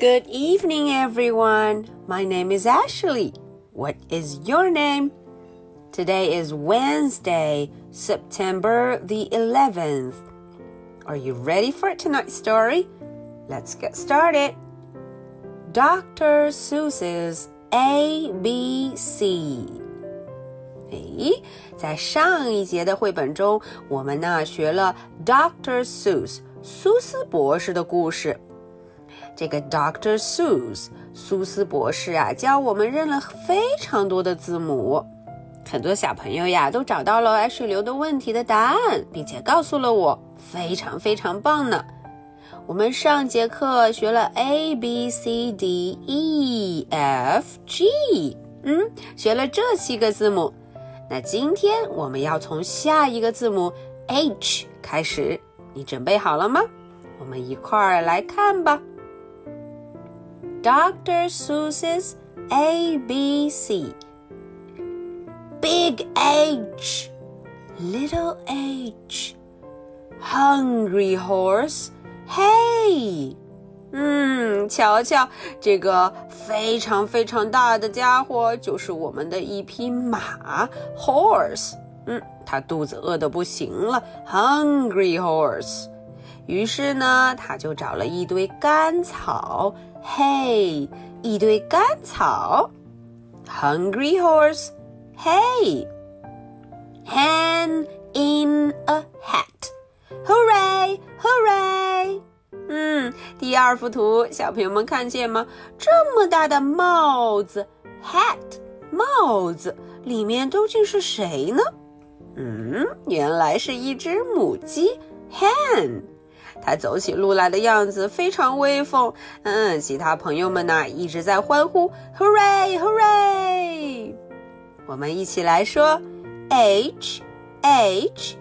Good evening, everyone. My name is Ashley. What is your name? Today is Wednesday, September the 11th. Are you ready for tonight's story? Let's get started. Dr. Seuss's A B C。诶，在上一节的绘本中，我们呢学了 Dr. Seuss 苏斯博士的故事。 这个 Doctor. Seuss 苏斯博士啊，教我们认了非常多的字母。很多小朋友呀，都找到了 Ashley 留的问题的答案，并且告诉了我，非常非常棒呢。我们上节课学了 A B C D E F G，嗯，学了这七个字母。那今天我们要从下一个字母 H 开始，你准备好了吗？我们一块儿来看吧。Dr. Seuss's A B C. Big H, little H, hungry horse, hey. 嗯，瞧瞧，这个非常非常大的家伙就是我们的一匹马，horse。嗯，它肚子饿得不行了，hungry horse。于是呢，他就找了一堆干草。 Hey，一堆干草。Hungry horse, hey. Hen in a hat. Hooray, hooray. 嗯，第二幅图，小朋友们看见吗？这么大的帽子，hat，帽子里面究竟是谁呢？嗯，原来是一只母鸡，hen。 他走起路来的样子非常威风，嗯，其他朋友们呢一直在欢呼，Hooray Hooray！我们一起来说，H H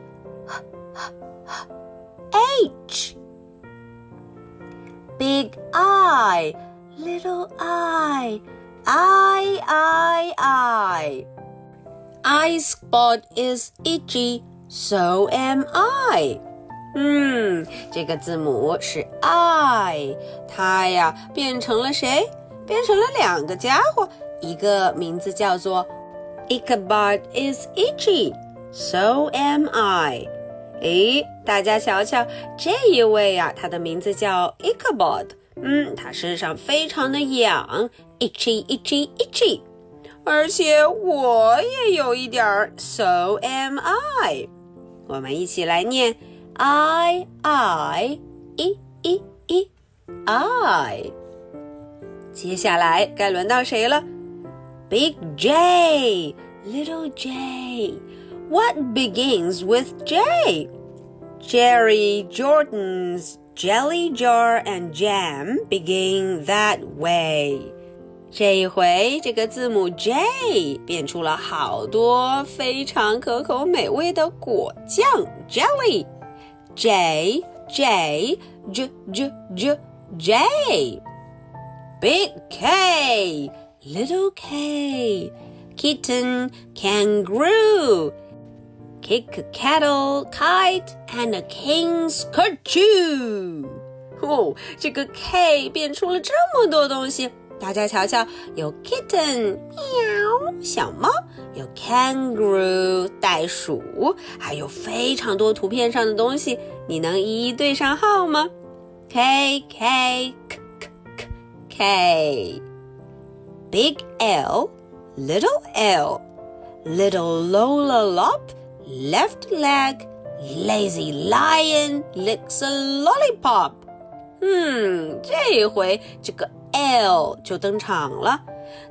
H Big I Little I I I I I spot is itchy, so am I. 嗯，这个字母是 I，它呀变成了谁？变成了两个家伙，一个名字叫做 Ichabod is itchy，so am I。诶，大家瞧瞧，这一位呀，他的名字叫 Ichabod，嗯，他身上非常的痒，itchy itchy itchy，而且我也有一点儿，so am I。我们一起来念。I I E E E I。接下来该轮到谁了？Big J, Little J. What begins with J? Jerry Jordan's jelly jar and jam begin that way. 这一回，这个字母 J 变出了好多非常可口美味的果酱 jelly。 J, J, J, J, J, J. Big K, little K. Kitten, kangaroo. Kick a kettle, kite, and a king's kerchief. 哦，这个 K 变出了这么多东西。 大家瞧瞧，有 kitten 喵小猫，有 kangaroo 袋鼠，还有非常多图片上的东西，你能一一对上号吗？K K K K K Big L Little L Little Lola Lop Left leg Lazy lion licks a lollipop。嗯，这一回这个 L 就登场了，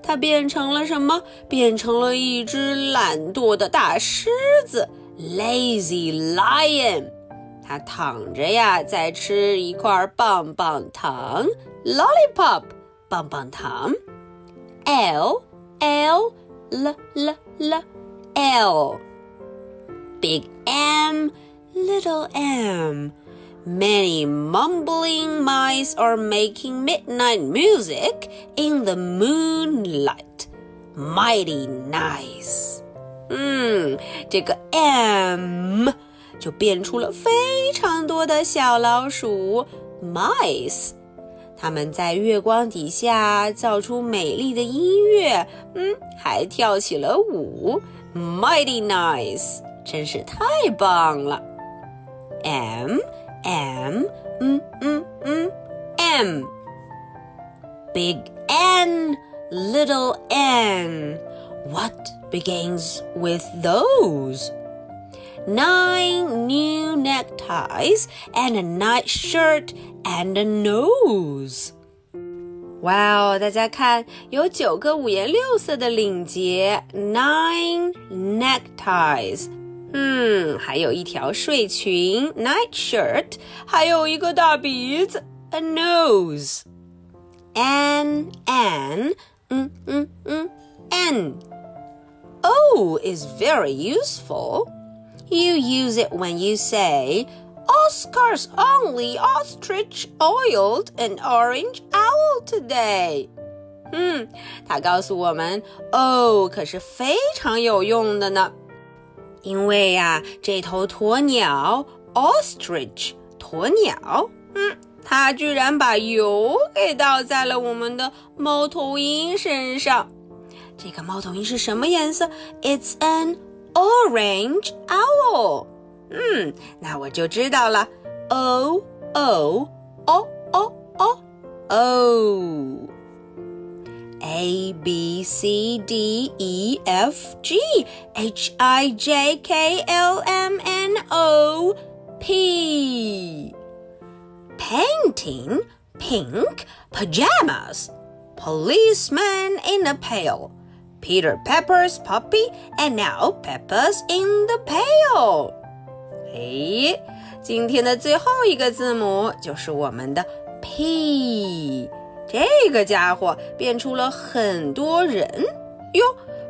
它变成了什么？变成了一只懒惰的大狮子，lazy lion。它躺着呀，在吃一块棒棒糖，lollipop，棒棒糖。L L L L L L Big M Little M Many mumbling mice are making midnight music in the moonlight. Mighty nice. 嗯，这个 M 就变出了非常多的小老鼠 mice。 他们在月光底下造出美丽的音乐，嗯，还跳起了舞，mighty nice，真是太棒了。M M 嗯嗯嗯 M Big N little N What begins with those? Nine new neckties and a night shirt and a nose. 哇哦！大家看，有九个五颜六色的领结，nine neckties。 嗯，还有一条睡裙，night shirt，还有一个大鼻子，a nose。an an，嗯嗯嗯，an。O is very useful. You use it when you say, Oscar's only ostrich oiled an orange owl today. 嗯，他告诉我们，O 可是非常有用的呢。 因为呀、这头鸵鸟 ostrich 鸵鸟，嗯，它居然把油给倒在了我们的猫头鹰身上。这个猫头鹰是什么颜色？It's an orange owl。嗯，那我就知道了。O O O O O O。A B C D E F G H I J K L M N O P. Painting, pink, pajamas, policeman in a pail, Peter Pepper's puppy, and now Pepper's in the pail. 哎，今天的最后一个字母就是我们的 P。这个家伙变出了很多人哟。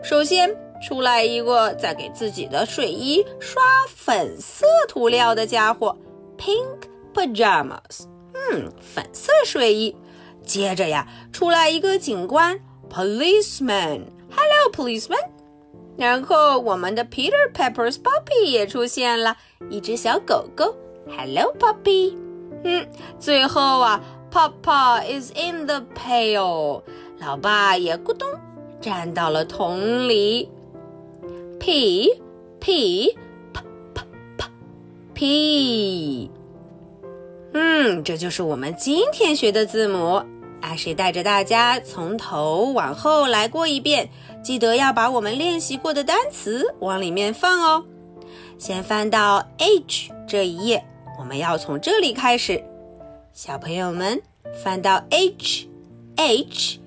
首先出来一个在给自己的睡衣刷粉色涂料的家伙，Pink pajamas，嗯，粉色睡衣。接着呀，出来一个警官，Policeman，Hello policeman。然后我们的 Peter Pepper's puppy 也出现了，一只小狗狗，Hello puppy。嗯，最后啊。Papa is in the pail，老爸也咕咚站到了桶里。P P P P P P，嗯，这就是我们今天学的字母。阿谁带着大家从头往后来过一遍，记得要把我们练习过的单词往里面放哦。先翻到 H 这一页，我们要从这里开始。小朋友们，翻到 H，H，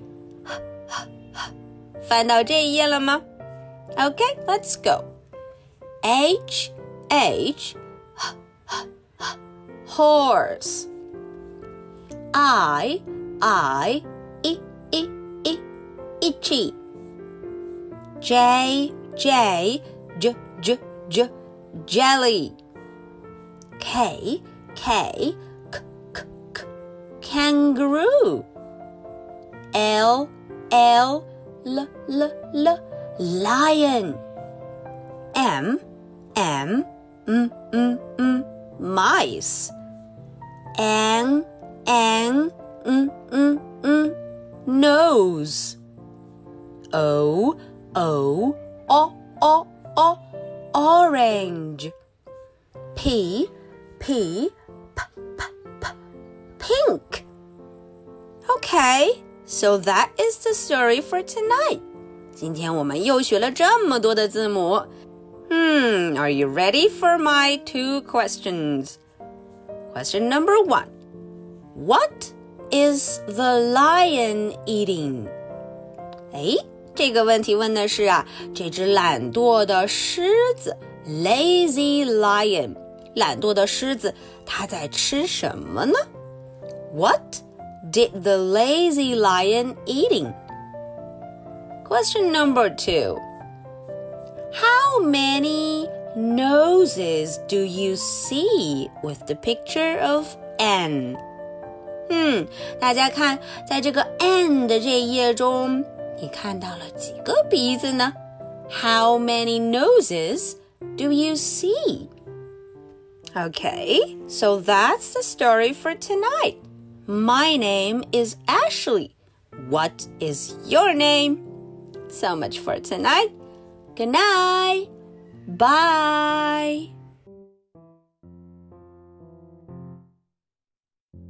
翻到这一页了吗？OK，Let's go。H，H，horse。I，I，I，I，itchy。J，J，J，J，jelly。K，K。 kangaroo. L L L L L lion. M M M M M mice. N nose. O O O O O orange. P P pink. Okay, so that is the story for tonight. 今天我们又学了这么多的字母。Hmm, are you ready for my two questions? Question number one What is the lion eating? 哎，这个问题问的是啊，这只懒惰的狮子，lazy lion，懒惰的狮子，它在吃什么呢？what did the lazy lion eating? Question number two. How many noses do you see with the picture of N? 嗯，大家看，在这个 N 的这一页中，你看到了几个鼻子呢？How many noses do you see? Okay, so that's the story for tonight. My name is Ashley. What is your name? So much for tonight. Good night. Bye.